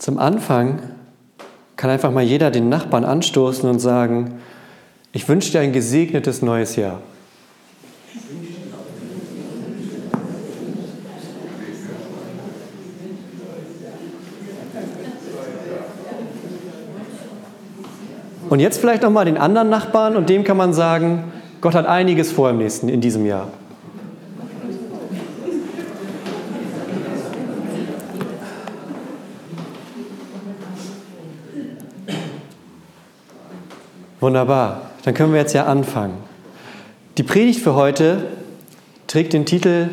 Zum Anfang kann einfach mal jeder den Nachbarn anstoßen und sagen, ich wünsche dir ein gesegnetes neues Jahr. Und jetzt vielleicht noch mal den anderen Nachbarn und dem kann man sagen, Gott hat einiges vor im nächsten, in diesem Jahr. Wunderbar, dann können wir jetzt ja anfangen. Die Predigt für heute trägt den Titel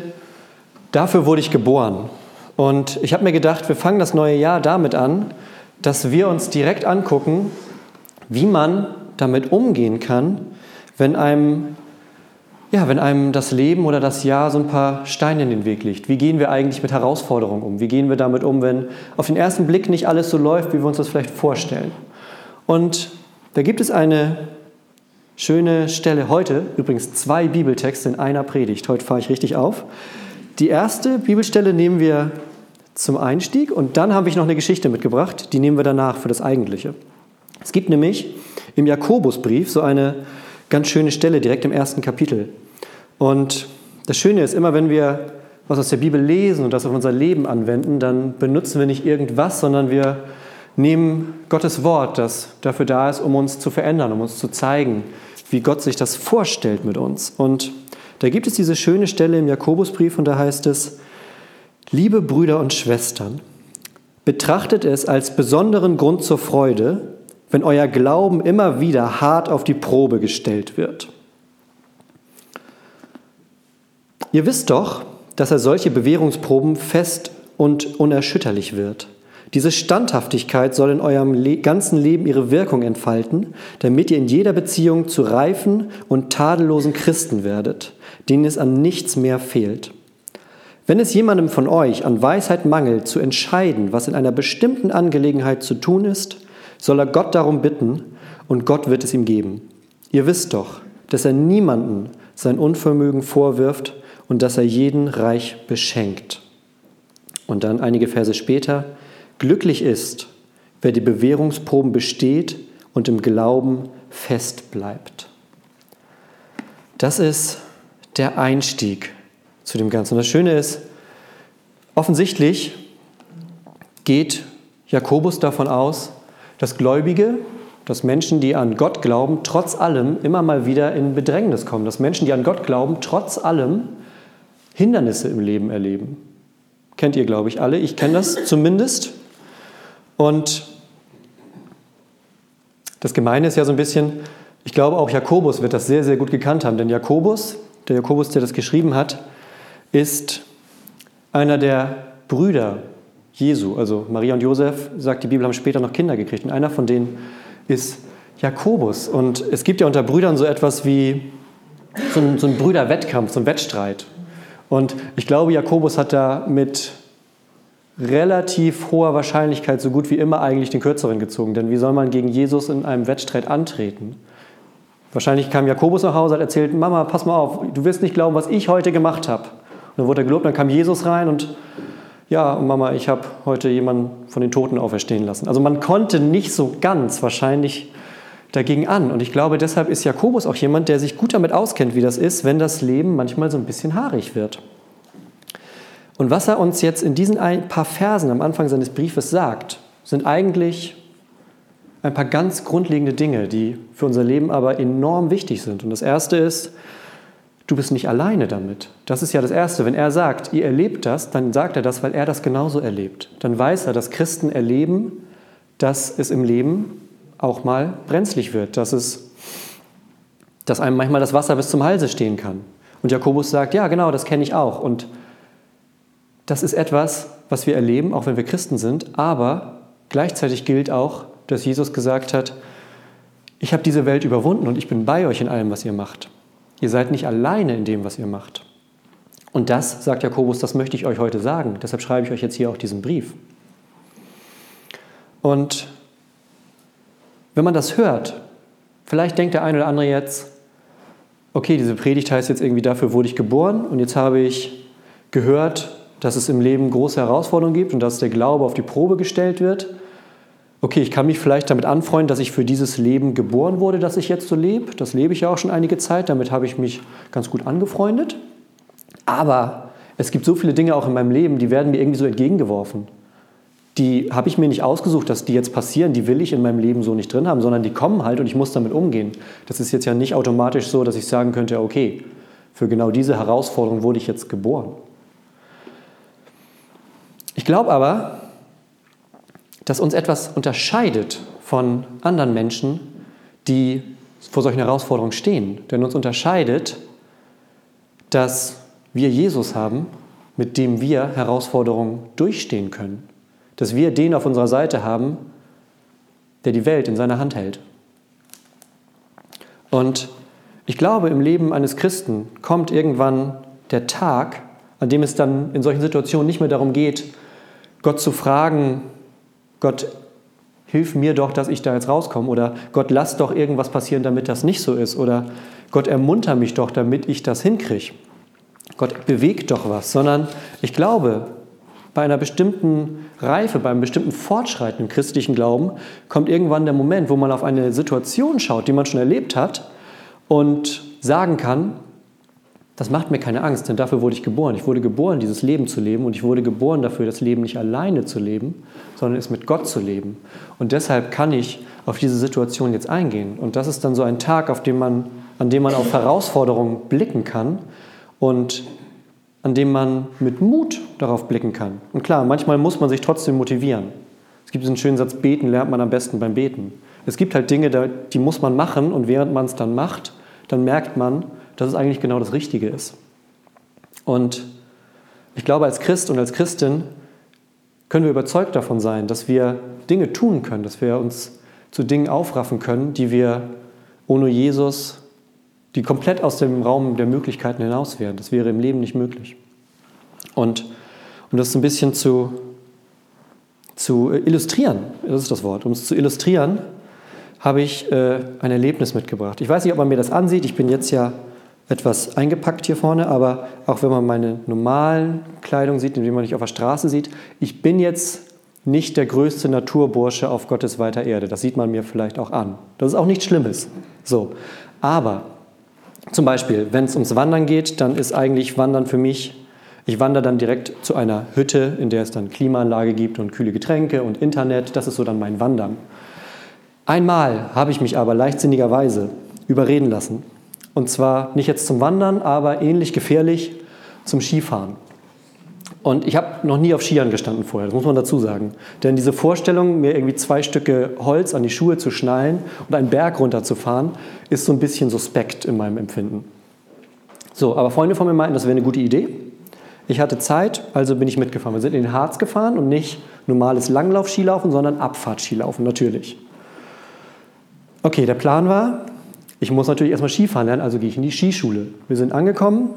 Dafür wurde ich geboren. Und ich habe mir gedacht, wir fangen das neue Jahr damit an, dass wir uns direkt angucken, wie man damit umgehen kann, wenn einem, ja, wenn einem das Leben oder das Jahr so ein paar Steine in den Weg legt. Wie gehen wir eigentlich mit Herausforderungen um? Wie gehen wir damit um, wenn auf den ersten Blick nicht alles so läuft, wie wir uns das vielleicht vorstellen? Und da gibt es eine schöne Stelle heute, übrigens zwei Bibeltexte in einer Predigt. Heute fahre ich richtig auf. Die erste Bibelstelle nehmen wir zum Einstieg und dann habe ich noch eine Geschichte mitgebracht, die nehmen wir danach für das Eigentliche. Es gibt nämlich im Jakobusbrief so eine ganz schöne Stelle direkt im ersten Kapitel. Und das Schöne ist, immer wenn wir was aus der Bibel lesen und das auf unser Leben anwenden, dann benutzen wir nicht irgendwas, sondern wir nehmen Gottes Wort, das dafür da ist, um uns zu verändern, um uns zu zeigen, wie Gott sich das vorstellt mit uns. Und da gibt es diese schöne Stelle im Jakobusbrief und da heißt es, liebe Brüder und Schwestern, betrachtet es als besonderen Grund zur Freude, wenn euer Glauben immer wieder hart auf die Probe gestellt wird. Ihr wisst doch, dass er solche Bewährungsproben fest und unerschütterlich wird. Diese Standhaftigkeit soll in eurem Le ganzen Leben ihre Wirkung entfalten, damit ihr in jeder Beziehung zu reifen und tadellosen Christen werdet, denen es an nichts mehr fehlt. Wenn es jemandem von euch an Weisheit mangelt, zu entscheiden, was in einer bestimmten Angelegenheit zu tun ist, soll er Gott darum bitten und Gott wird es ihm geben. Ihr wisst doch, dass er niemanden sein Unvermögen vorwirft und dass er jeden reich beschenkt. Und dann einige Verse später, glücklich ist, wer die Bewährungsproben besteht und im Glauben fest bleibt. Das ist der Einstieg zu dem Ganzen. Und das Schöne ist, offensichtlich geht Jakobus davon aus, dass Gläubige, dass Menschen, die an Gott glauben, trotz allem immer mal wieder in Bedrängnis kommen. Dass Menschen, die an Gott glauben, trotz allem Hindernisse im Leben erleben. Kennt ihr, glaube ich, alle. Ich kenne das zumindest. Und das Gemeine ist ja so ein bisschen, ich glaube auch Jakobus wird das sehr, sehr gut gekannt haben. Denn Jakobus, der Jakobus, der das geschrieben hat, ist einer der Brüder Jesu. Also Maria und Josef, sagt die Bibel, haben später noch Kinder gekriegt. Und einer von denen ist Jakobus. Und es gibt ja unter Brüdern so etwas wie so ein, so ein Brüderwettkampf, so ein Wettstreit. Und ich glaube, Jakobus hat da mit relativ hoher Wahrscheinlichkeit so gut wie immer eigentlich den Kürzeren gezogen. Denn wie soll man gegen Jesus in einem Wettstreit antreten? Wahrscheinlich kam Jakobus nach Hause und erzählt, Mama, pass mal auf, du wirst nicht glauben, was ich heute gemacht habe. Und dann wurde er gelobt, dann kam Jesus rein und ja, Mama, ich habe heute jemanden von den Toten auferstehen lassen. Also man konnte nicht so ganz wahrscheinlich dagegen an. Und ich glaube, deshalb ist Jakobus auch jemand, der sich gut damit auskennt, wie das ist, wenn das Leben manchmal so ein bisschen haarig wird. Und was er uns jetzt in diesen ein paar Versen am Anfang seines Briefes sagt, sind eigentlich ein paar ganz grundlegende Dinge, die für unser Leben aber enorm wichtig sind. Und das erste ist, du bist nicht alleine damit. Das ist ja das Erste. Wenn er sagt, ihr erlebt das, dann sagt er das, weil er das genauso erlebt. Dann weiß er, dass Christen erleben, dass es im Leben auch mal brenzlig wird, dass, es, dass einem manchmal das Wasser bis zum Halse stehen kann. Und Jakobus sagt, ja genau, das kenne ich auch. Und das ist etwas, was wir erleben, auch wenn wir Christen sind, aber gleichzeitig gilt auch, dass Jesus gesagt hat, ich habe diese Welt überwunden und ich bin bei euch in allem, was ihr macht. Ihr seid nicht alleine in dem, was ihr macht. Und das, sagt Jakobus, das möchte ich euch heute sagen. Deshalb schreibe ich euch jetzt hier auch diesen Brief. Und wenn man das hört, vielleicht denkt der eine oder andere jetzt, okay, diese Predigt heißt jetzt irgendwie, dafür wurde ich geboren und jetzt habe ich gehört, dass es im Leben große Herausforderungen gibt und dass der Glaube auf die Probe gestellt wird. Okay, ich kann mich vielleicht damit anfreunden, dass ich für dieses Leben geboren wurde, das ich jetzt so lebe. Das lebe ich ja auch schon einige Zeit, damit habe ich mich ganz gut angefreundet. Aber es gibt so viele Dinge auch in meinem Leben, die werden mir irgendwie so entgegengeworfen. Die habe ich mir nicht ausgesucht, dass die jetzt passieren, die will ich in meinem Leben so nicht drin haben, sondern die kommen halt und ich muss damit umgehen. Das ist jetzt ja nicht automatisch so, dass ich sagen könnte, okay, für genau diese Herausforderung wurde ich jetzt geboren. Ich glaube aber, dass uns etwas unterscheidet von anderen Menschen, die vor solchen Herausforderungen stehen. Denn uns unterscheidet, dass wir Jesus haben, mit dem wir Herausforderungen durchstehen können. Dass wir den auf unserer Seite haben, der die Welt in seiner Hand hält. Und ich glaube, im Leben eines Christen kommt irgendwann der Tag, an dem es dann in solchen Situationen nicht mehr darum geht, Gott zu fragen, Gott, hilf mir doch, dass ich da jetzt rauskomme. Oder Gott, lass doch irgendwas passieren, damit das nicht so ist. Oder Gott, ermunter mich doch, damit ich das hinkriege. Gott, bewegt doch was, sondern ich glaube, bei einer bestimmten Reife, bei einem bestimmten Fortschreiten im christlichen Glauben kommt irgendwann der Moment, wo man auf eine Situation schaut, die man schon erlebt hat und sagen kann, das macht mir keine Angst, denn dafür wurde ich geboren. Ich wurde geboren, dieses Leben zu leben und ich wurde geboren dafür, das Leben nicht alleine zu leben, sondern es mit Gott zu leben. Und deshalb kann ich auf diese Situation jetzt eingehen. Und das ist dann so ein Tag, auf dem man, an dem man auf Herausforderungen blicken kann und an dem man mit Mut darauf blicken kann. Und klar, manchmal muss man sich trotzdem motivieren. Es gibt diesen schönen Satz, beten lernt man am besten beim Beten. Es gibt halt Dinge, die muss man machen und während man es dann macht, dann merkt man, dass es eigentlich genau das Richtige ist. Und ich glaube, als Christ und als Christin können wir überzeugt davon sein, dass wir Dinge tun können, dass wir uns zu Dingen aufraffen können, die wir ohne Jesus, die komplett aus dem Raum der Möglichkeiten hinaus wären. Das wäre im Leben nicht möglich. Und um das ein bisschen zu, zu illustrieren, das ist das Wort, um es zu illustrieren, habe ich äh, ein Erlebnis mitgebracht. Ich weiß nicht, ob man mir das ansieht. Ich bin jetzt ja etwas eingepackt hier vorne, aber auch wenn man meine normalen Kleidung sieht, die man nicht auf der Straße sieht, ich bin jetzt nicht der größte Naturbursche auf Gottes weiter Erde. Das sieht man mir vielleicht auch an. Das ist auch nichts Schlimmes. So, aber zum Beispiel, wenn es ums Wandern geht, dann ist eigentlich Wandern für mich, ich wandere dann direkt zu einer Hütte, in der es dann Klimaanlage gibt und kühle Getränke und Internet. Das ist so dann mein Wandern. Einmal habe ich mich aber leichtsinnigerweise überreden lassen. Und zwar nicht jetzt zum Wandern, aber ähnlich gefährlich zum Skifahren. Und ich habe noch nie auf Skiern gestanden vorher, das muss man dazu sagen. Denn diese Vorstellung, mir irgendwie zwei Stücke Holz an die Schuhe zu schnallen und einen Berg runterzufahren, ist so ein bisschen suspekt in meinem Empfinden. So, aber Freunde von mir meinten, das wäre eine gute Idee. Ich hatte Zeit, also bin ich mitgefahren. Wir sind in den Harz gefahren und nicht normales Langlauf-Skilaufen, sondern Abfahrt-Skilaufen, natürlich. Okay, der Plan war, ich muss natürlich erstmal Skifahren lernen, also gehe ich in die Skischule. Wir sind angekommen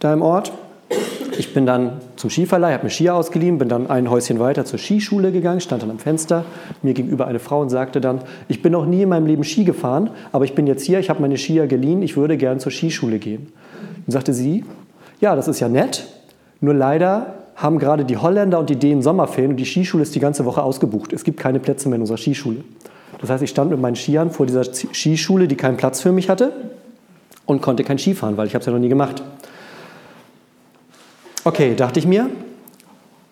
da im Ort. Ich bin dann zum Skiverleih, habe mir Skier ausgeliehen, bin dann ein Häuschen weiter zur Skischule gegangen, stand dann am Fenster. Mir gegenüber eine Frau und sagte dann, ich bin noch nie in meinem Leben Ski gefahren, aber ich bin jetzt hier, ich habe meine Skier geliehen, ich würde gern zur Skischule gehen. Und sagte sie, ja, das ist ja nett, nur leider haben gerade die Holländer und die Dänen Sommerferien und die Skischule ist die ganze Woche ausgebucht. Es gibt keine Plätze mehr in unserer Skischule. Das heißt, ich stand mit meinen Skiern vor dieser Skischule, die keinen Platz für mich hatte und konnte kein Skifahren, weil ich habe es ja noch nie gemacht. Okay, dachte ich mir,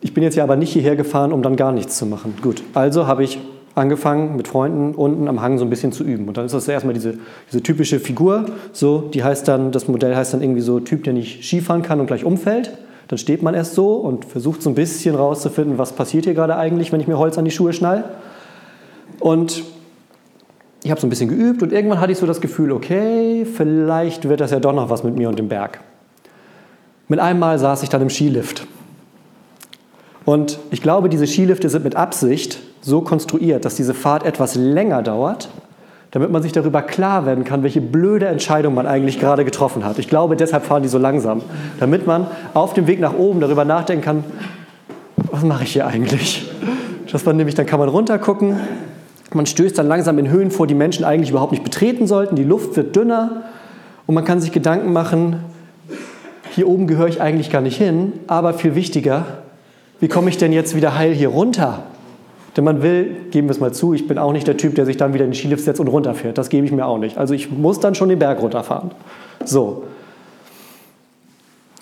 ich bin jetzt ja aber nicht hierher gefahren, um dann gar nichts zu machen. Gut, also habe ich angefangen mit Freunden unten am Hang so ein bisschen zu üben. Und dann ist das erstmal diese, diese typische Figur, so, die heißt dann, das Modell heißt dann irgendwie so Typ, der nicht Skifahren kann und gleich umfällt. Dann steht man erst so und versucht so ein bisschen rauszufinden, was passiert hier gerade eigentlich, wenn ich mir Holz an die Schuhe schnall. Und ich habe so ein bisschen geübt und irgendwann hatte ich so das Gefühl, okay, vielleicht wird das ja doch noch was mit mir und dem Berg. Mit einem Mal saß ich dann im Skilift. Und ich glaube, diese Skilifte sind mit Absicht so konstruiert, dass diese Fahrt etwas länger dauert, damit man sich darüber klar werden kann, welche blöde Entscheidung man eigentlich gerade getroffen hat. Ich glaube, deshalb fahren die so langsam, damit man auf dem Weg nach oben darüber nachdenken kann, was mache ich hier eigentlich? Dass man nämlich, dann kann man runtergucken man stößt dann langsam in Höhen vor, die Menschen eigentlich überhaupt nicht betreten sollten. Die Luft wird dünner und man kann sich Gedanken machen, hier oben gehöre ich eigentlich gar nicht hin, aber viel wichtiger, wie komme ich denn jetzt wieder heil hier runter? Denn man will, geben wir es mal zu, ich bin auch nicht der Typ, der sich dann wieder in den Skilift setzt und runterfährt. Das gebe ich mir auch nicht. Also ich muss dann schon den Berg runterfahren. So.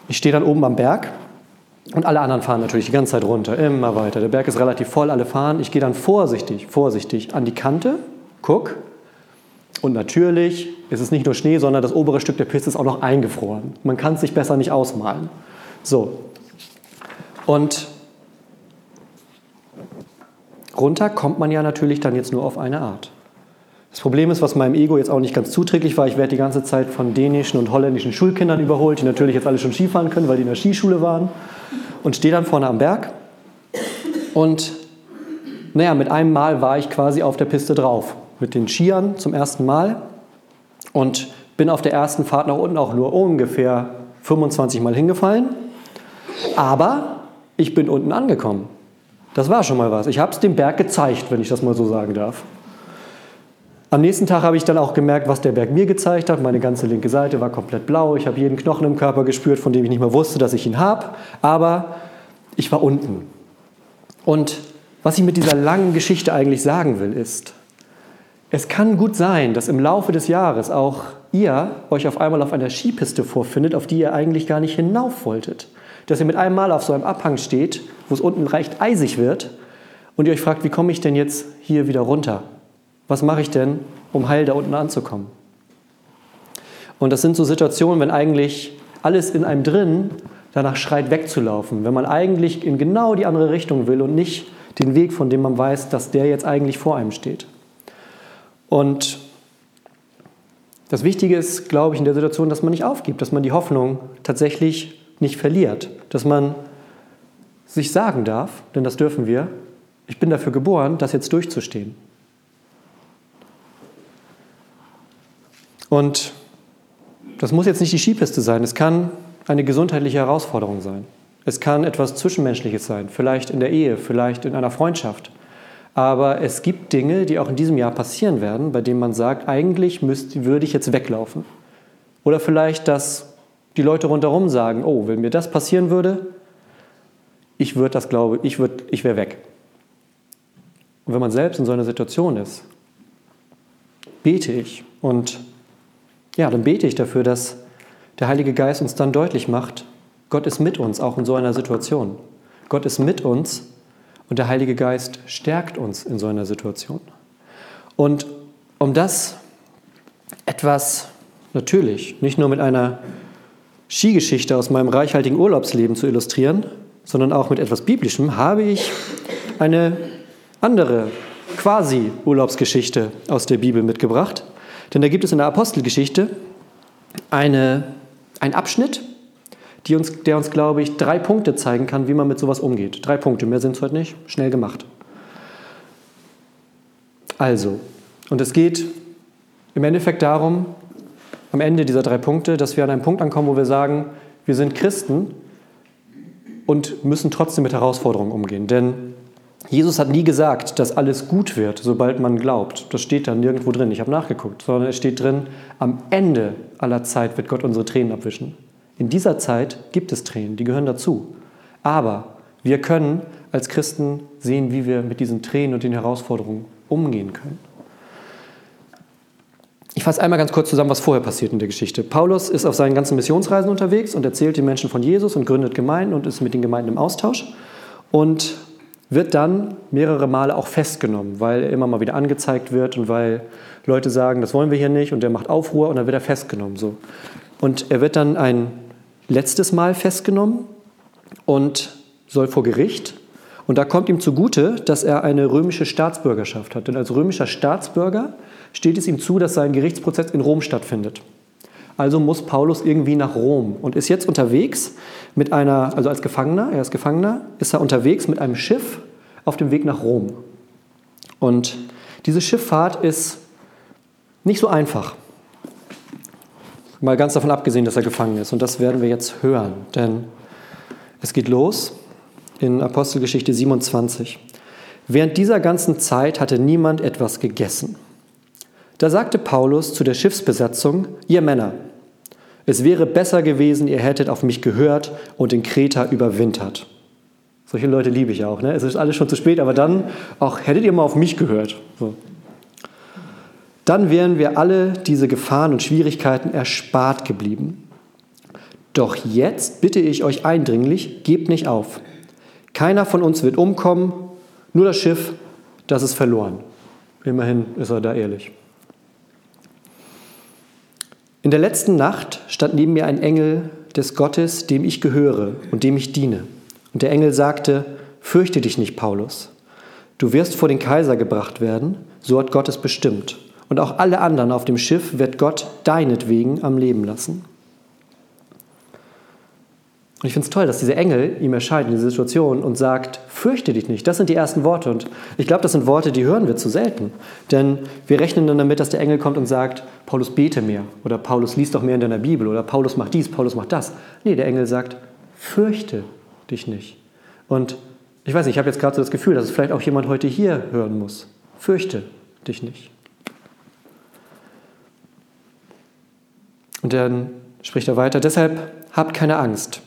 Ich stehe dann oben am Berg und alle anderen fahren natürlich die ganze Zeit runter, immer weiter. Der Berg ist relativ voll, alle fahren. Ich gehe dann vorsichtig, vorsichtig an die Kante, guck. Und natürlich ist es nicht nur Schnee, sondern das obere Stück der Piste ist auch noch eingefroren. Man kann es sich besser nicht ausmalen. So. Und runter kommt man ja natürlich dann jetzt nur auf eine Art. Das Problem ist, was meinem Ego jetzt auch nicht ganz zuträglich war, ich werde die ganze Zeit von dänischen und holländischen Schulkindern überholt, die natürlich jetzt alle schon Skifahren können, weil die in der Skischule waren. Und stehe dann vorne am Berg. Und naja, mit einem Mal war ich quasi auf der Piste drauf. Mit den Skiern zum ersten Mal. Und bin auf der ersten Fahrt nach unten auch nur ungefähr 25 Mal hingefallen. Aber ich bin unten angekommen. Das war schon mal was. Ich habe es dem Berg gezeigt, wenn ich das mal so sagen darf. Am nächsten Tag habe ich dann auch gemerkt, was der Berg mir gezeigt hat. Meine ganze linke Seite war komplett blau. Ich habe jeden Knochen im Körper gespürt, von dem ich nicht mehr wusste, dass ich ihn habe. Aber ich war unten. Und was ich mit dieser langen Geschichte eigentlich sagen will, ist, es kann gut sein, dass im Laufe des Jahres auch ihr euch auf einmal auf einer Skipiste vorfindet, auf die ihr eigentlich gar nicht hinauf wolltet. Dass ihr mit einem Mal auf so einem Abhang steht, wo es unten recht eisig wird und ihr euch fragt, wie komme ich denn jetzt hier wieder runter? Was mache ich denn, um heil da unten anzukommen? Und das sind so Situationen, wenn eigentlich alles in einem drin danach schreit, wegzulaufen. Wenn man eigentlich in genau die andere Richtung will und nicht den Weg, von dem man weiß, dass der jetzt eigentlich vor einem steht. Und das Wichtige ist, glaube ich, in der Situation, dass man nicht aufgibt, dass man die Hoffnung tatsächlich nicht verliert, dass man sich sagen darf, denn das dürfen wir, ich bin dafür geboren, das jetzt durchzustehen. Und das muss jetzt nicht die Skipiste sein, es kann eine gesundheitliche Herausforderung sein. Es kann etwas Zwischenmenschliches sein, vielleicht in der Ehe, vielleicht in einer Freundschaft. Aber es gibt Dinge, die auch in diesem Jahr passieren werden, bei denen man sagt, eigentlich müsste, würde ich jetzt weglaufen. Oder vielleicht, dass die Leute rundherum sagen, oh, wenn mir das passieren würde, ich würde das glaube, ich, würd, ich wäre weg. Und wenn man selbst in so einer Situation ist, bete ich und ja, dann bete ich dafür, dass der Heilige Geist uns dann deutlich macht, Gott ist mit uns, auch in so einer Situation. Gott ist mit uns und der Heilige Geist stärkt uns in so einer Situation. Und um das etwas natürlich, nicht nur mit einer Skigeschichte aus meinem reichhaltigen Urlaubsleben zu illustrieren, sondern auch mit etwas Biblischem, habe ich eine andere quasi Urlaubsgeschichte aus der Bibel mitgebracht. Denn da gibt es in der Apostelgeschichte eine, einen Abschnitt, uns, der uns, glaube ich, drei Punkte zeigen kann, wie man mit sowas umgeht. Drei Punkte, mehr sind es heute nicht, schnell gemacht. Also, und es geht im Endeffekt darum, am Ende dieser drei Punkte, dass wir an einen Punkt ankommen, wo wir sagen, wir sind Christen und müssen trotzdem mit Herausforderungen umgehen. Denn Jesus hat nie gesagt, dass alles gut wird, sobald man glaubt. Das steht da nirgendwo drin. Ich habe nachgeguckt, sondern es steht drin, am Ende aller Zeit wird Gott unsere Tränen abwischen. In dieser Zeit gibt es Tränen, die gehören dazu. Aber wir können als Christen sehen, wie wir mit diesen Tränen und den Herausforderungen umgehen können. Ich fasse einmal ganz kurz zusammen, was vorher passiert in der Geschichte. Paulus ist auf seinen ganzen Missionsreisen unterwegs und erzählt den Menschen von Jesus und gründet Gemeinden und ist mit den Gemeinden im Austausch. Und wird dann mehrere Male auch festgenommen, weil er immer mal wieder angezeigt wird und weil Leute sagen, das wollen wir hier nicht und er macht Aufruhr und dann wird er festgenommen. So. Und er wird dann ein letztes Mal festgenommen und soll vor Gericht. Und da kommt ihm zugute, dass er eine römische Staatsbürgerschaft hat. Denn als römischer Staatsbürger steht es ihm zu, dass sein Gerichtsprozess in Rom stattfindet. Also muss Paulus irgendwie nach Rom und ist jetzt unterwegs mit einer, also als Gefangener, er ist Gefangener, ist er unterwegs mit einem Schiff auf dem Weg nach Rom. Und diese Schifffahrt ist nicht so einfach. Mal ganz davon abgesehen, dass er gefangen ist. Und das werden wir jetzt hören, denn es geht los in Apostelgeschichte 27. Während dieser ganzen Zeit hatte niemand etwas gegessen. Da sagte Paulus zu der Schiffsbesatzung, ihr Männer, Es wäre besser gewesen, ihr hättet auf mich gehört und in Kreta überwintert. Solche Leute liebe ich auch. Ne? Es ist alles schon zu spät, aber dann auch hättet ihr mal auf mich gehört. So. Dann wären wir alle diese Gefahren und Schwierigkeiten erspart geblieben. Doch jetzt bitte ich euch eindringlich, gebt nicht auf. Keiner von uns wird umkommen, nur das Schiff, das ist verloren. Immerhin ist er da ehrlich. In der letzten Nacht stand neben mir ein Engel des Gottes, dem ich gehöre und dem ich diene. Und der Engel sagte, fürchte dich nicht, Paulus. Du wirst vor den Kaiser gebracht werden, so hat Gott es bestimmt. Und auch alle anderen auf dem Schiff wird Gott deinetwegen am Leben lassen. Und ich finde es toll, dass dieser Engel ihm erscheint in dieser Situation und sagt, fürchte dich nicht. Das sind die ersten Worte. Und ich glaube, das sind Worte, die hören wir zu selten. Denn wir rechnen dann damit, dass der Engel kommt und sagt, Paulus bete mehr oder Paulus liest doch mehr in deiner Bibel oder Paulus macht dies, Paulus macht das. Nee, der Engel sagt, fürchte dich nicht. Und ich weiß nicht, ich habe jetzt gerade so das Gefühl, dass es vielleicht auch jemand heute hier hören muss. Fürchte dich nicht. Und dann spricht er weiter, deshalb habt keine Angst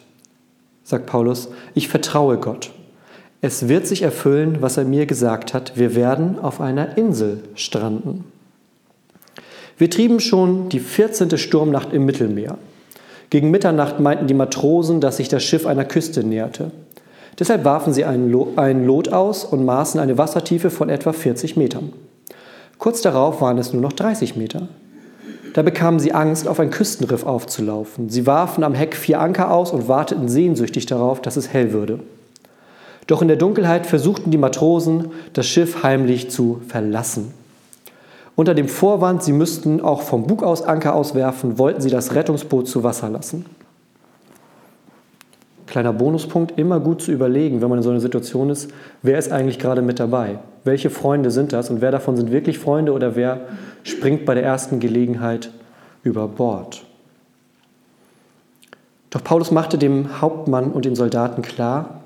sagt Paulus, ich vertraue Gott. Es wird sich erfüllen, was er mir gesagt hat. Wir werden auf einer Insel stranden. Wir trieben schon die 14. Sturmnacht im Mittelmeer. Gegen Mitternacht meinten die Matrosen, dass sich das Schiff einer Küste näherte. Deshalb warfen sie einen Lot aus und maßen eine Wassertiefe von etwa 40 Metern. Kurz darauf waren es nur noch 30 Meter. Da bekamen sie Angst, auf ein Küstenriff aufzulaufen. Sie warfen am Heck vier Anker aus und warteten sehnsüchtig darauf, dass es hell würde. Doch in der Dunkelheit versuchten die Matrosen, das Schiff heimlich zu verlassen. Unter dem Vorwand, sie müssten auch vom Bug aus Anker auswerfen, wollten sie das Rettungsboot zu Wasser lassen. Kleiner Bonuspunkt, immer gut zu überlegen, wenn man in so einer Situation ist, wer ist eigentlich gerade mit dabei? Welche Freunde sind das und wer davon sind wirklich Freunde oder wer springt bei der ersten Gelegenheit über Bord? Doch Paulus machte dem Hauptmann und den Soldaten klar,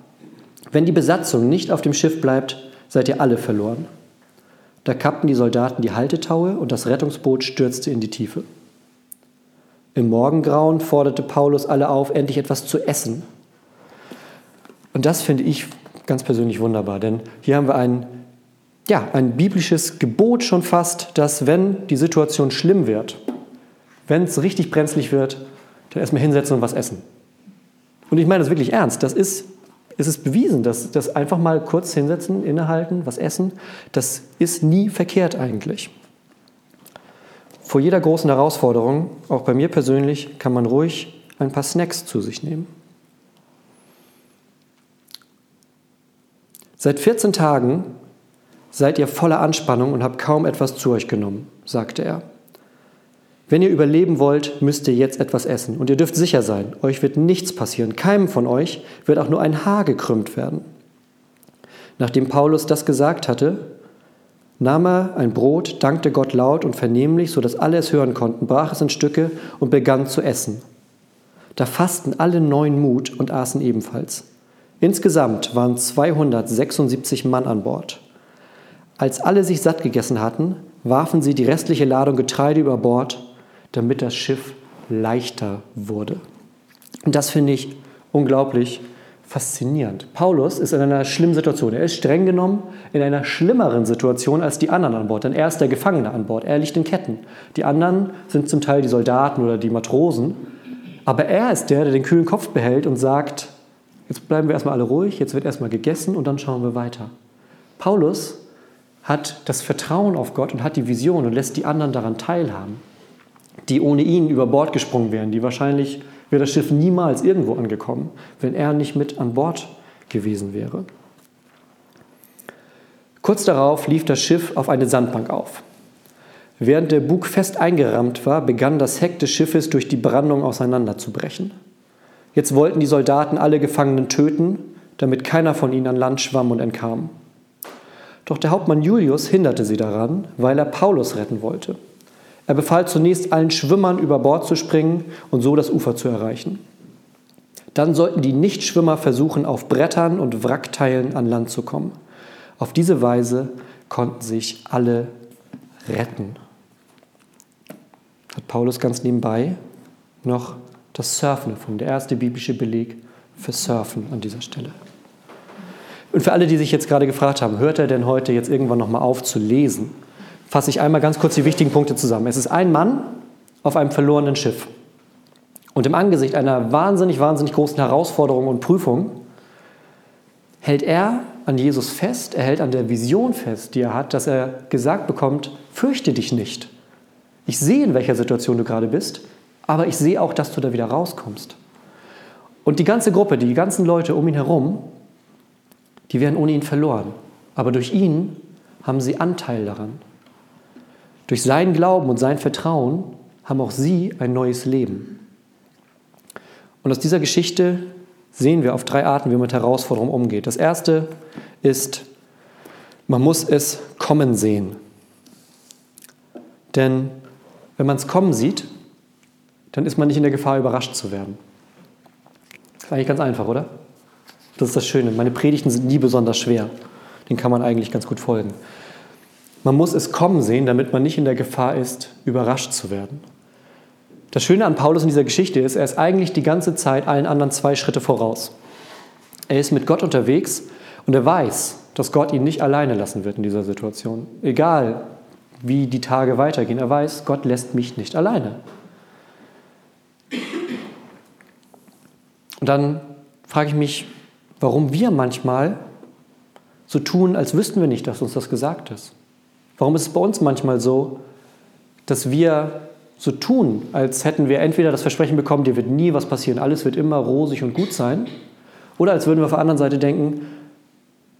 wenn die Besatzung nicht auf dem Schiff bleibt, seid ihr alle verloren. Da kappten die Soldaten die Haltetaue und das Rettungsboot stürzte in die Tiefe. Im Morgengrauen forderte Paulus alle auf, endlich etwas zu essen. Und das finde ich ganz persönlich wunderbar, denn hier haben wir ein, ja, ein biblisches Gebot schon fast, dass wenn die Situation schlimm wird, wenn es richtig brenzlig wird, dann erstmal hinsetzen und was essen. Und ich meine das wirklich ernst. Das ist, es ist bewiesen, dass das einfach mal kurz hinsetzen, innehalten, was essen, das ist nie verkehrt eigentlich. Vor jeder großen Herausforderung, auch bei mir persönlich, kann man ruhig ein paar Snacks zu sich nehmen. Seit 14 Tagen seid ihr voller Anspannung und habt kaum etwas zu euch genommen, sagte er. Wenn ihr überleben wollt, müsst ihr jetzt etwas essen. Und ihr dürft sicher sein, euch wird nichts passieren. Keinem von euch wird auch nur ein Haar gekrümmt werden. Nachdem Paulus das gesagt hatte, nahm er ein Brot, dankte Gott laut und vernehmlich, sodass alle es hören konnten, brach es in Stücke und begann zu essen. Da fassten alle neuen Mut und aßen ebenfalls. Insgesamt waren 276 Mann an Bord. Als alle sich satt gegessen hatten, warfen sie die restliche Ladung Getreide über Bord, damit das Schiff leichter wurde. Und das finde ich unglaublich faszinierend. Paulus ist in einer schlimmen Situation. Er ist streng genommen in einer schlimmeren Situation als die anderen an Bord, denn er ist der Gefangene an Bord. Er liegt in Ketten. Die anderen sind zum Teil die Soldaten oder die Matrosen. Aber er ist der, der den kühlen Kopf behält und sagt, Jetzt bleiben wir erstmal alle ruhig, jetzt wird erstmal gegessen und dann schauen wir weiter. Paulus hat das Vertrauen auf Gott und hat die Vision und lässt die anderen daran teilhaben, die ohne ihn über Bord gesprungen wären, die wahrscheinlich wäre das Schiff niemals irgendwo angekommen, wenn er nicht mit an Bord gewesen wäre. Kurz darauf lief das Schiff auf eine Sandbank auf. Während der Bug fest eingerammt war, begann das Heck des Schiffes durch die Brandung auseinanderzubrechen. Jetzt wollten die Soldaten alle Gefangenen töten, damit keiner von ihnen an Land schwamm und entkam. Doch der Hauptmann Julius hinderte sie daran, weil er Paulus retten wollte. Er befahl zunächst allen Schwimmern über Bord zu springen und so das Ufer zu erreichen. Dann sollten die Nichtschwimmer versuchen, auf Brettern und Wrackteilen an Land zu kommen. Auf diese Weise konnten sich alle retten. Hat Paulus ganz nebenbei noch das Surfen davon, der erste biblische Beleg für Surfen an dieser Stelle. Und für alle, die sich jetzt gerade gefragt haben, hört er denn heute jetzt irgendwann nochmal auf zu lesen, fasse ich einmal ganz kurz die wichtigen Punkte zusammen. Es ist ein Mann auf einem verlorenen Schiff. Und im Angesicht einer wahnsinnig, wahnsinnig großen Herausforderung und Prüfung hält er an Jesus fest, er hält an der Vision fest, die er hat, dass er gesagt bekommt, fürchte dich nicht. Ich sehe, in welcher Situation du gerade bist, aber ich sehe auch, dass du da wieder rauskommst. Und die ganze Gruppe, die ganzen Leute um ihn herum, die werden ohne ihn verloren. Aber durch ihn haben sie Anteil daran. Durch seinen Glauben und sein Vertrauen haben auch sie ein neues Leben. Und aus dieser Geschichte sehen wir auf drei Arten, wie man mit Herausforderungen umgeht. Das erste ist, man muss es kommen sehen. Denn wenn man es kommen sieht, dann ist man nicht in der Gefahr, überrascht zu werden. Das ist eigentlich ganz einfach, oder? Das ist das Schöne. Meine Predigten sind nie besonders schwer. Den kann man eigentlich ganz gut folgen. Man muss es kommen sehen, damit man nicht in der Gefahr ist, überrascht zu werden. Das Schöne an Paulus in dieser Geschichte ist, er ist eigentlich die ganze Zeit allen anderen zwei Schritte voraus. Er ist mit Gott unterwegs und er weiß, dass Gott ihn nicht alleine lassen wird in dieser Situation. Egal, wie die Tage weitergehen, er weiß, Gott lässt mich nicht alleine. Und dann frage ich mich, warum wir manchmal so tun, als wüssten wir nicht, dass uns das gesagt ist. Warum ist es bei uns manchmal so, dass wir so tun, als hätten wir entweder das Versprechen bekommen, dir wird nie was passieren, alles wird immer rosig und gut sein, oder als würden wir auf der anderen Seite denken,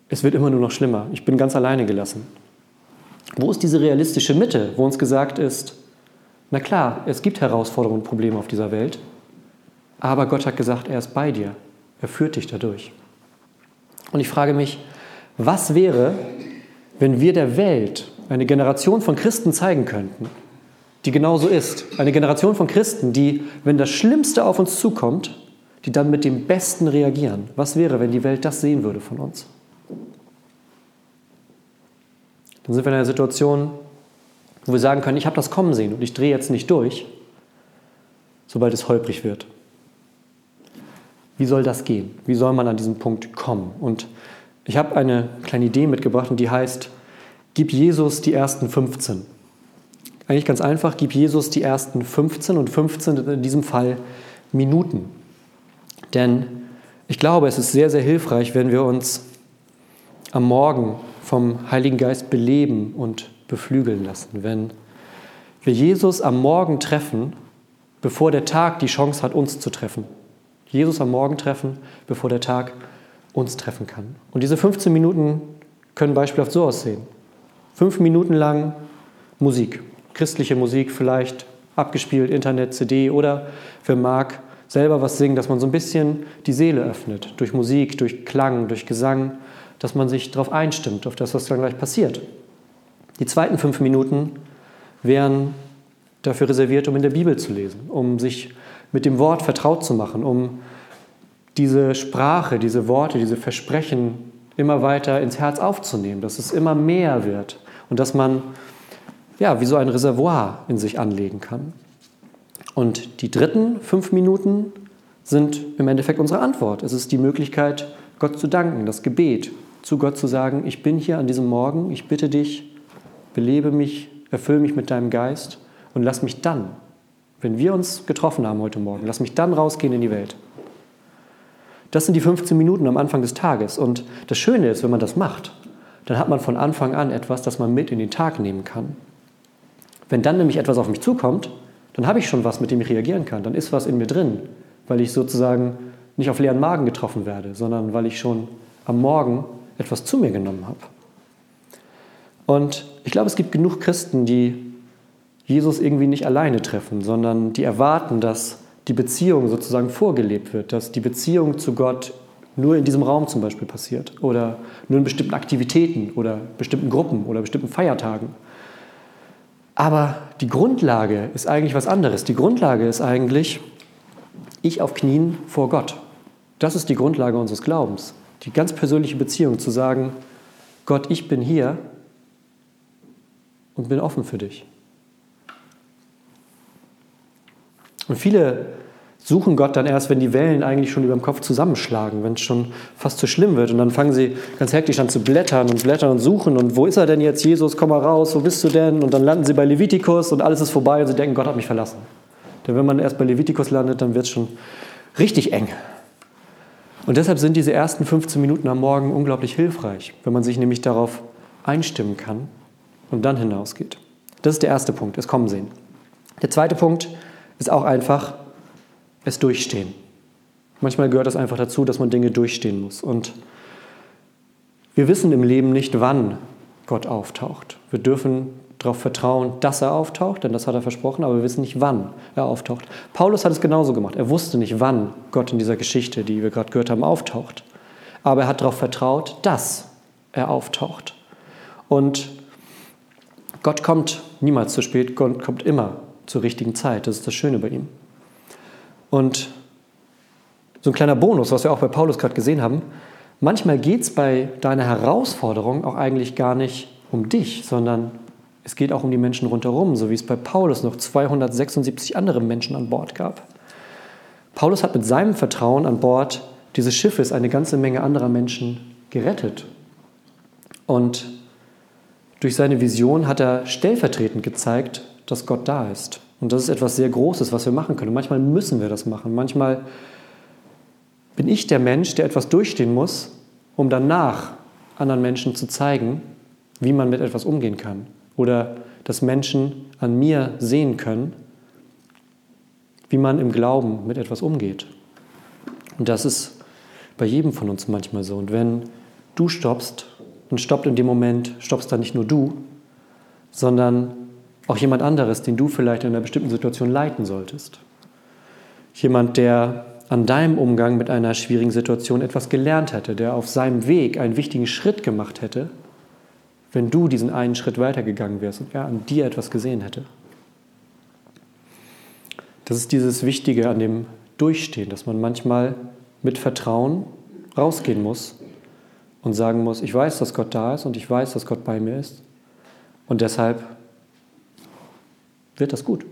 es wird immer nur noch schlimmer, ich bin ganz alleine gelassen. Wo ist diese realistische Mitte, wo uns gesagt ist, na klar, es gibt Herausforderungen und Probleme auf dieser Welt, aber Gott hat gesagt, er ist bei dir. Er führt dich dadurch. Und ich frage mich, was wäre, wenn wir der Welt eine Generation von Christen zeigen könnten, die genauso ist. Eine Generation von Christen, die, wenn das Schlimmste auf uns zukommt, die dann mit dem Besten reagieren. Was wäre, wenn die Welt das sehen würde von uns? Dann sind wir in einer Situation, wo wir sagen können, ich habe das kommen sehen und ich drehe jetzt nicht durch, sobald es holprig wird. Wie soll das gehen? Wie soll man an diesen Punkt kommen? Und ich habe eine kleine Idee mitgebracht und die heißt, gib Jesus die ersten 15. Eigentlich ganz einfach, gib Jesus die ersten 15 und 15 in diesem Fall Minuten. Denn ich glaube, es ist sehr, sehr hilfreich, wenn wir uns am Morgen vom Heiligen Geist beleben und beflügeln lassen. Wenn wir Jesus am Morgen treffen, bevor der Tag die Chance hat, uns zu treffen. Jesus am Morgen treffen, bevor der Tag uns treffen kann. Und diese 15 Minuten können beispielhaft so aussehen. Fünf Minuten lang Musik, christliche Musik vielleicht, abgespielt, Internet, CD oder wer mag, selber was singen, dass man so ein bisschen die Seele öffnet, durch Musik, durch Klang, durch Gesang, dass man sich darauf einstimmt, auf das, was dann gleich passiert. Die zweiten fünf Minuten wären dafür reserviert, um in der Bibel zu lesen, um sich mit dem Wort vertraut zu machen, um diese Sprache, diese Worte, diese Versprechen immer weiter ins Herz aufzunehmen, dass es immer mehr wird und dass man ja, wie so ein Reservoir in sich anlegen kann. Und die dritten fünf Minuten sind im Endeffekt unsere Antwort. Es ist die Möglichkeit, Gott zu danken, das Gebet, zu Gott zu sagen, ich bin hier an diesem Morgen, ich bitte dich, belebe mich, erfülle mich mit deinem Geist und lass mich dann wenn wir uns getroffen haben heute Morgen, lass mich dann rausgehen in die Welt. Das sind die 15 Minuten am Anfang des Tages. Und das Schöne ist, wenn man das macht, dann hat man von Anfang an etwas, das man mit in den Tag nehmen kann. Wenn dann nämlich etwas auf mich zukommt, dann habe ich schon was, mit dem ich reagieren kann. Dann ist was in mir drin, weil ich sozusagen nicht auf leeren Magen getroffen werde, sondern weil ich schon am Morgen etwas zu mir genommen habe. Und ich glaube, es gibt genug Christen, die Jesus irgendwie nicht alleine treffen, sondern die erwarten, dass die Beziehung sozusagen vorgelebt wird, dass die Beziehung zu Gott nur in diesem Raum zum Beispiel passiert oder nur in bestimmten Aktivitäten oder bestimmten Gruppen oder bestimmten Feiertagen. Aber die Grundlage ist eigentlich was anderes. Die Grundlage ist eigentlich, ich auf Knien vor Gott. Das ist die Grundlage unseres Glaubens. Die ganz persönliche Beziehung zu sagen, Gott, ich bin hier und bin offen für dich. Und viele suchen Gott dann erst, wenn die Wellen eigentlich schon über dem Kopf zusammenschlagen, wenn es schon fast zu schlimm wird. Und dann fangen sie ganz hektisch an zu blättern und blättern und suchen. Und wo ist er denn jetzt, Jesus? Komm mal raus, wo bist du denn? Und dann landen sie bei Levitikus und alles ist vorbei und sie denken, Gott hat mich verlassen. Denn wenn man erst bei Levitikus landet, dann wird es schon richtig eng. Und deshalb sind diese ersten 15 Minuten am Morgen unglaublich hilfreich, wenn man sich nämlich darauf einstimmen kann und dann hinausgeht. Das ist der erste Punkt, es kommen sehen. Der zweite Punkt ist auch einfach, es durchstehen. Manchmal gehört es einfach dazu, dass man Dinge durchstehen muss. Und wir wissen im Leben nicht, wann Gott auftaucht. Wir dürfen darauf vertrauen, dass er auftaucht, denn das hat er versprochen, aber wir wissen nicht, wann er auftaucht. Paulus hat es genauso gemacht. Er wusste nicht, wann Gott in dieser Geschichte, die wir gerade gehört haben, auftaucht. Aber er hat darauf vertraut, dass er auftaucht. Und Gott kommt niemals zu spät, Gott kommt immer zur richtigen Zeit. Das ist das Schöne bei ihm. Und so ein kleiner Bonus, was wir auch bei Paulus gerade gesehen haben, manchmal geht es bei deiner Herausforderung auch eigentlich gar nicht um dich, sondern es geht auch um die Menschen rundherum, so wie es bei Paulus noch 276 andere Menschen an Bord gab. Paulus hat mit seinem Vertrauen an Bord dieses Schiffes eine ganze Menge anderer Menschen gerettet. Und durch seine Vision hat er stellvertretend gezeigt, dass Gott da ist. Und das ist etwas sehr Großes, was wir machen können. Und manchmal müssen wir das machen. Manchmal bin ich der Mensch, der etwas durchstehen muss, um danach anderen Menschen zu zeigen, wie man mit etwas umgehen kann. Oder dass Menschen an mir sehen können, wie man im Glauben mit etwas umgeht. Und das ist bei jedem von uns manchmal so. Und wenn du stoppst, dann stoppt in dem Moment, stoppst dann nicht nur du, sondern auch jemand anderes, den du vielleicht in einer bestimmten Situation leiten solltest. Jemand, der an deinem Umgang mit einer schwierigen Situation etwas gelernt hätte, der auf seinem Weg einen wichtigen Schritt gemacht hätte, wenn du diesen einen Schritt weitergegangen wärst und er an dir etwas gesehen hätte. Das ist dieses Wichtige an dem Durchstehen, dass man manchmal mit Vertrauen rausgehen muss und sagen muss, ich weiß, dass Gott da ist und ich weiß, dass Gott bei mir ist. Und deshalb wird das gut.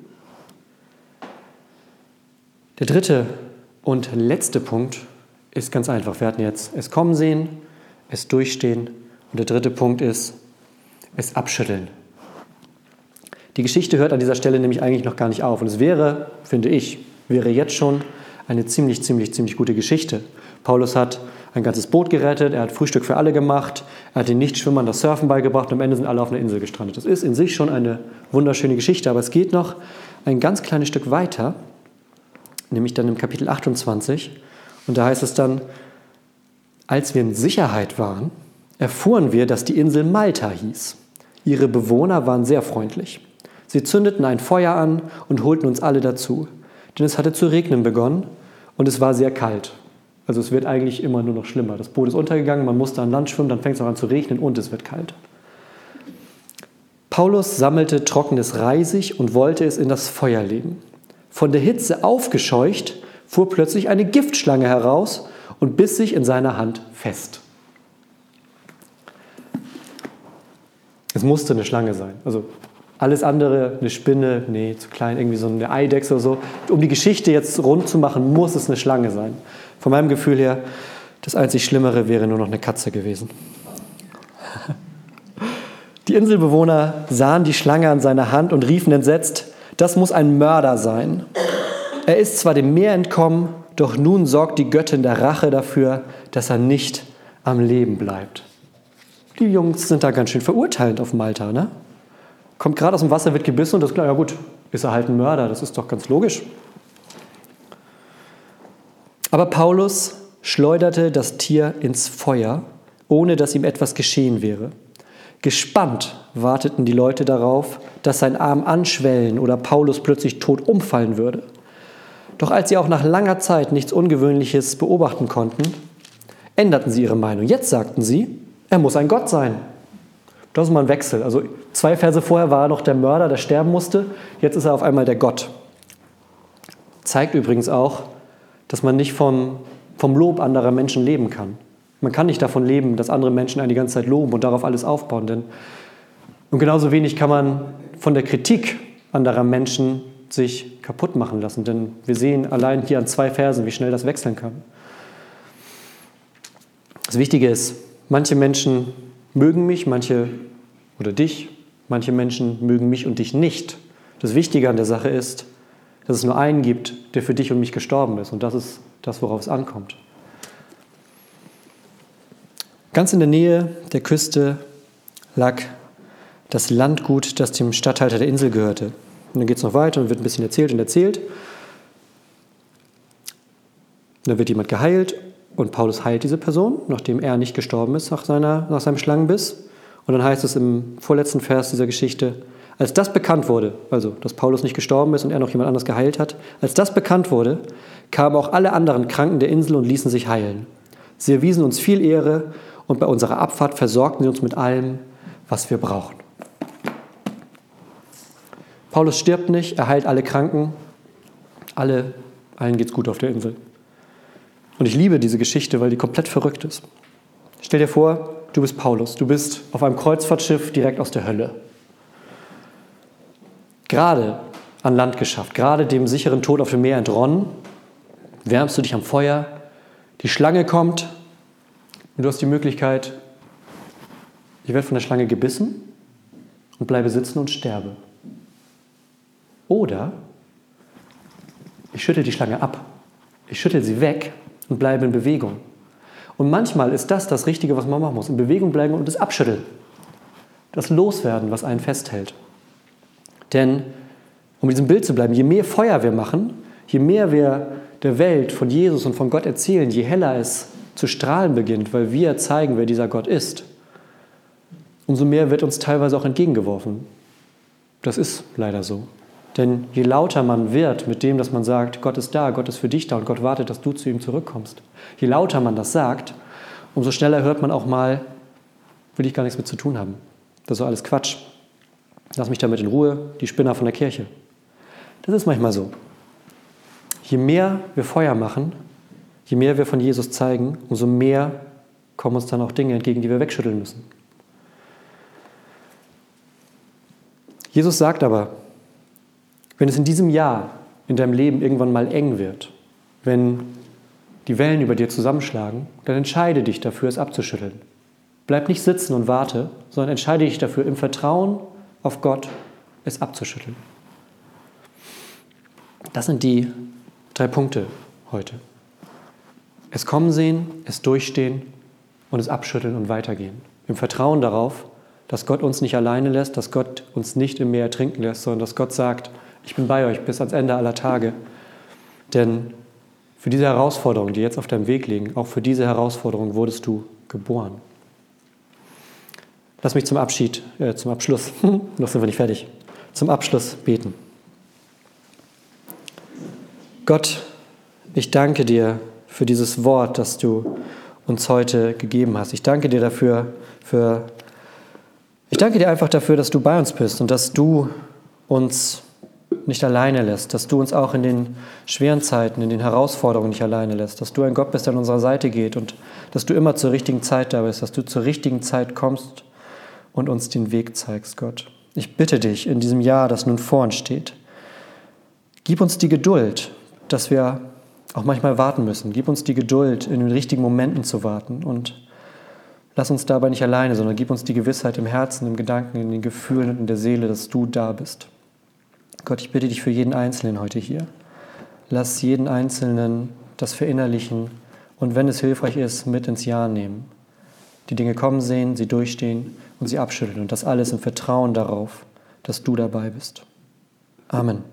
Der dritte und letzte Punkt ist ganz einfach. Wir hatten jetzt es kommen sehen, es durchstehen. Und der dritte Punkt ist es abschütteln. Die Geschichte hört an dieser Stelle nämlich eigentlich noch gar nicht auf. Und es wäre, finde ich, wäre jetzt schon eine ziemlich, ziemlich, ziemlich gute Geschichte. Paulus hat ein ganzes Boot gerettet, er hat Frühstück für alle gemacht, er hat den Nichtschwimmern das Surfen beigebracht und am Ende sind alle auf einer Insel gestrandet. Das ist in sich schon eine wunderschöne Geschichte, aber es geht noch ein ganz kleines Stück weiter, nämlich dann im Kapitel 28. Und da heißt es dann, als wir in Sicherheit waren, erfuhren wir, dass die Insel Malta hieß. Ihre Bewohner waren sehr freundlich. Sie zündeten ein Feuer an und holten uns alle dazu, denn es hatte zu regnen begonnen und es war sehr kalt. Also es wird eigentlich immer nur noch schlimmer. Das Boot ist untergegangen, man musste an Land schwimmen, dann fängt es auch an zu regnen und es wird kalt. Paulus sammelte trockenes Reisig und wollte es in das Feuer legen. Von der Hitze aufgescheucht fuhr plötzlich eine Giftschlange heraus und biss sich in seiner Hand fest. Es musste eine Schlange sein. Also alles andere, eine Spinne, nee, zu klein, irgendwie so eine Eidechse oder so. Um die Geschichte jetzt rund zu machen, muss es eine Schlange sein. Von meinem Gefühl her, das einzig Schlimmere wäre nur noch eine Katze gewesen. Die Inselbewohner sahen die Schlange an seiner Hand und riefen entsetzt, das muss ein Mörder sein. Er ist zwar dem Meer entkommen, doch nun sorgt die Göttin der Rache dafür, dass er nicht am Leben bleibt. Die Jungs sind da ganz schön verurteilend auf Malta, ne? kommt gerade aus dem Wasser, wird gebissen und das klar, ja gut, ist er halt ein Mörder, das ist doch ganz logisch. Aber Paulus schleuderte das Tier ins Feuer, ohne dass ihm etwas geschehen wäre. Gespannt warteten die Leute darauf, dass sein Arm anschwellen oder Paulus plötzlich tot umfallen würde. Doch als sie auch nach langer Zeit nichts Ungewöhnliches beobachten konnten, änderten sie ihre Meinung. Jetzt sagten sie, er muss ein Gott sein. Das ist mal ein Wechsel. Also zwei Verse vorher war er noch der Mörder, der sterben musste. Jetzt ist er auf einmal der Gott. Zeigt übrigens auch, dass man nicht vom, vom Lob anderer Menschen leben kann. Man kann nicht davon leben, dass andere Menschen einen die ganze Zeit loben und darauf alles aufbauen. Denn und genauso wenig kann man von der Kritik anderer Menschen sich kaputt machen lassen. Denn wir sehen allein hier an zwei Versen, wie schnell das wechseln kann. Das Wichtige ist, manche Menschen mögen mich, manche oder dich, manche Menschen mögen mich und dich nicht. Das Wichtige an der Sache ist, dass es nur einen gibt, der für dich und mich gestorben ist. Und das ist das, worauf es ankommt. Ganz in der Nähe der Küste lag das Landgut, das dem Statthalter der Insel gehörte. Und dann geht es noch weiter und wird ein bisschen erzählt und erzählt. Und dann wird jemand geheilt und Paulus heilt diese Person, nachdem er nicht gestorben ist nach, seiner, nach seinem Schlangenbiss. Und dann heißt es im vorletzten Vers dieser Geschichte, als das bekannt wurde, also dass Paulus nicht gestorben ist und er noch jemand anders geheilt hat, als das bekannt wurde, kamen auch alle anderen Kranken der Insel und ließen sich heilen. Sie erwiesen uns viel Ehre und bei unserer Abfahrt versorgten sie uns mit allem, was wir brauchen. Paulus stirbt nicht, er heilt alle Kranken, alle, allen geht's gut auf der Insel. Und ich liebe diese Geschichte, weil die komplett verrückt ist. Stell dir vor, du bist Paulus, du bist auf einem Kreuzfahrtschiff direkt aus der Hölle. Gerade an Land geschafft, gerade dem sicheren Tod auf dem Meer entronnen, wärmst du dich am Feuer, die Schlange kommt, und du hast die Möglichkeit, ich werde von der Schlange gebissen und bleibe sitzen und sterbe. Oder ich schüttel die Schlange ab. Ich schüttel sie weg und bleibe in Bewegung. Und manchmal ist das das Richtige, was man machen muss. In Bewegung bleiben und es abschütteln. Das Loswerden, was einen festhält. Denn, um in diesem Bild zu bleiben, je mehr Feuer wir machen, je mehr wir der Welt von Jesus und von Gott erzählen, je heller es zu strahlen beginnt, weil wir zeigen, wer dieser Gott ist, umso mehr wird uns teilweise auch entgegengeworfen. Das ist leider so. Denn je lauter man wird mit dem, dass man sagt, Gott ist da, Gott ist für dich da und Gott wartet, dass du zu ihm zurückkommst, je lauter man das sagt, umso schneller hört man auch mal, will ich gar nichts mit zu tun haben. Das ist doch alles Quatsch. Lass mich damit in Ruhe, die Spinner von der Kirche. Das ist manchmal so. Je mehr wir Feuer machen, Je mehr wir von Jesus zeigen, umso mehr kommen uns dann auch Dinge entgegen, die wir wegschütteln müssen. Jesus sagt aber, wenn es in diesem Jahr in deinem Leben irgendwann mal eng wird, wenn die Wellen über dir zusammenschlagen, dann entscheide dich dafür, es abzuschütteln. Bleib nicht sitzen und warte, sondern entscheide dich dafür, im Vertrauen auf Gott es abzuschütteln. Das sind die drei Punkte heute. Es kommen sehen, es durchstehen und es abschütteln und weitergehen. Im Vertrauen darauf, dass Gott uns nicht alleine lässt, dass Gott uns nicht im Meer ertrinken lässt, sondern dass Gott sagt, ich bin bei euch bis ans Ende aller Tage. Denn für diese Herausforderungen, die jetzt auf deinem Weg liegen, auch für diese Herausforderungen wurdest du geboren. Lass mich zum Abschied, äh, zum Abschluss, noch sind wir nicht fertig, zum Abschluss beten. Gott, ich danke dir für dieses Wort, das du uns heute gegeben hast. Ich danke dir dafür, für, ich danke dir einfach dafür, dass du bei uns bist und dass du uns nicht alleine lässt, dass du uns auch in den schweren Zeiten, in den Herausforderungen nicht alleine lässt, dass du ein Gott bist, der an unserer Seite geht und dass du immer zur richtigen Zeit da bist, dass du zur richtigen Zeit kommst und uns den Weg zeigst, Gott. Ich bitte dich in diesem Jahr, das nun vor uns steht, gib uns die Geduld, dass wir auch manchmal warten müssen. Gib uns die Geduld, in den richtigen Momenten zu warten und lass uns dabei nicht alleine, sondern gib uns die Gewissheit im Herzen, im Gedanken, in den Gefühlen und in der Seele, dass du da bist. Gott, ich bitte dich für jeden Einzelnen heute hier. Lass jeden Einzelnen das verinnerlichen und wenn es hilfreich ist, mit ins Jahr nehmen. Die Dinge kommen sehen, sie durchstehen und sie abschütteln und das alles im Vertrauen darauf, dass du dabei bist. Amen.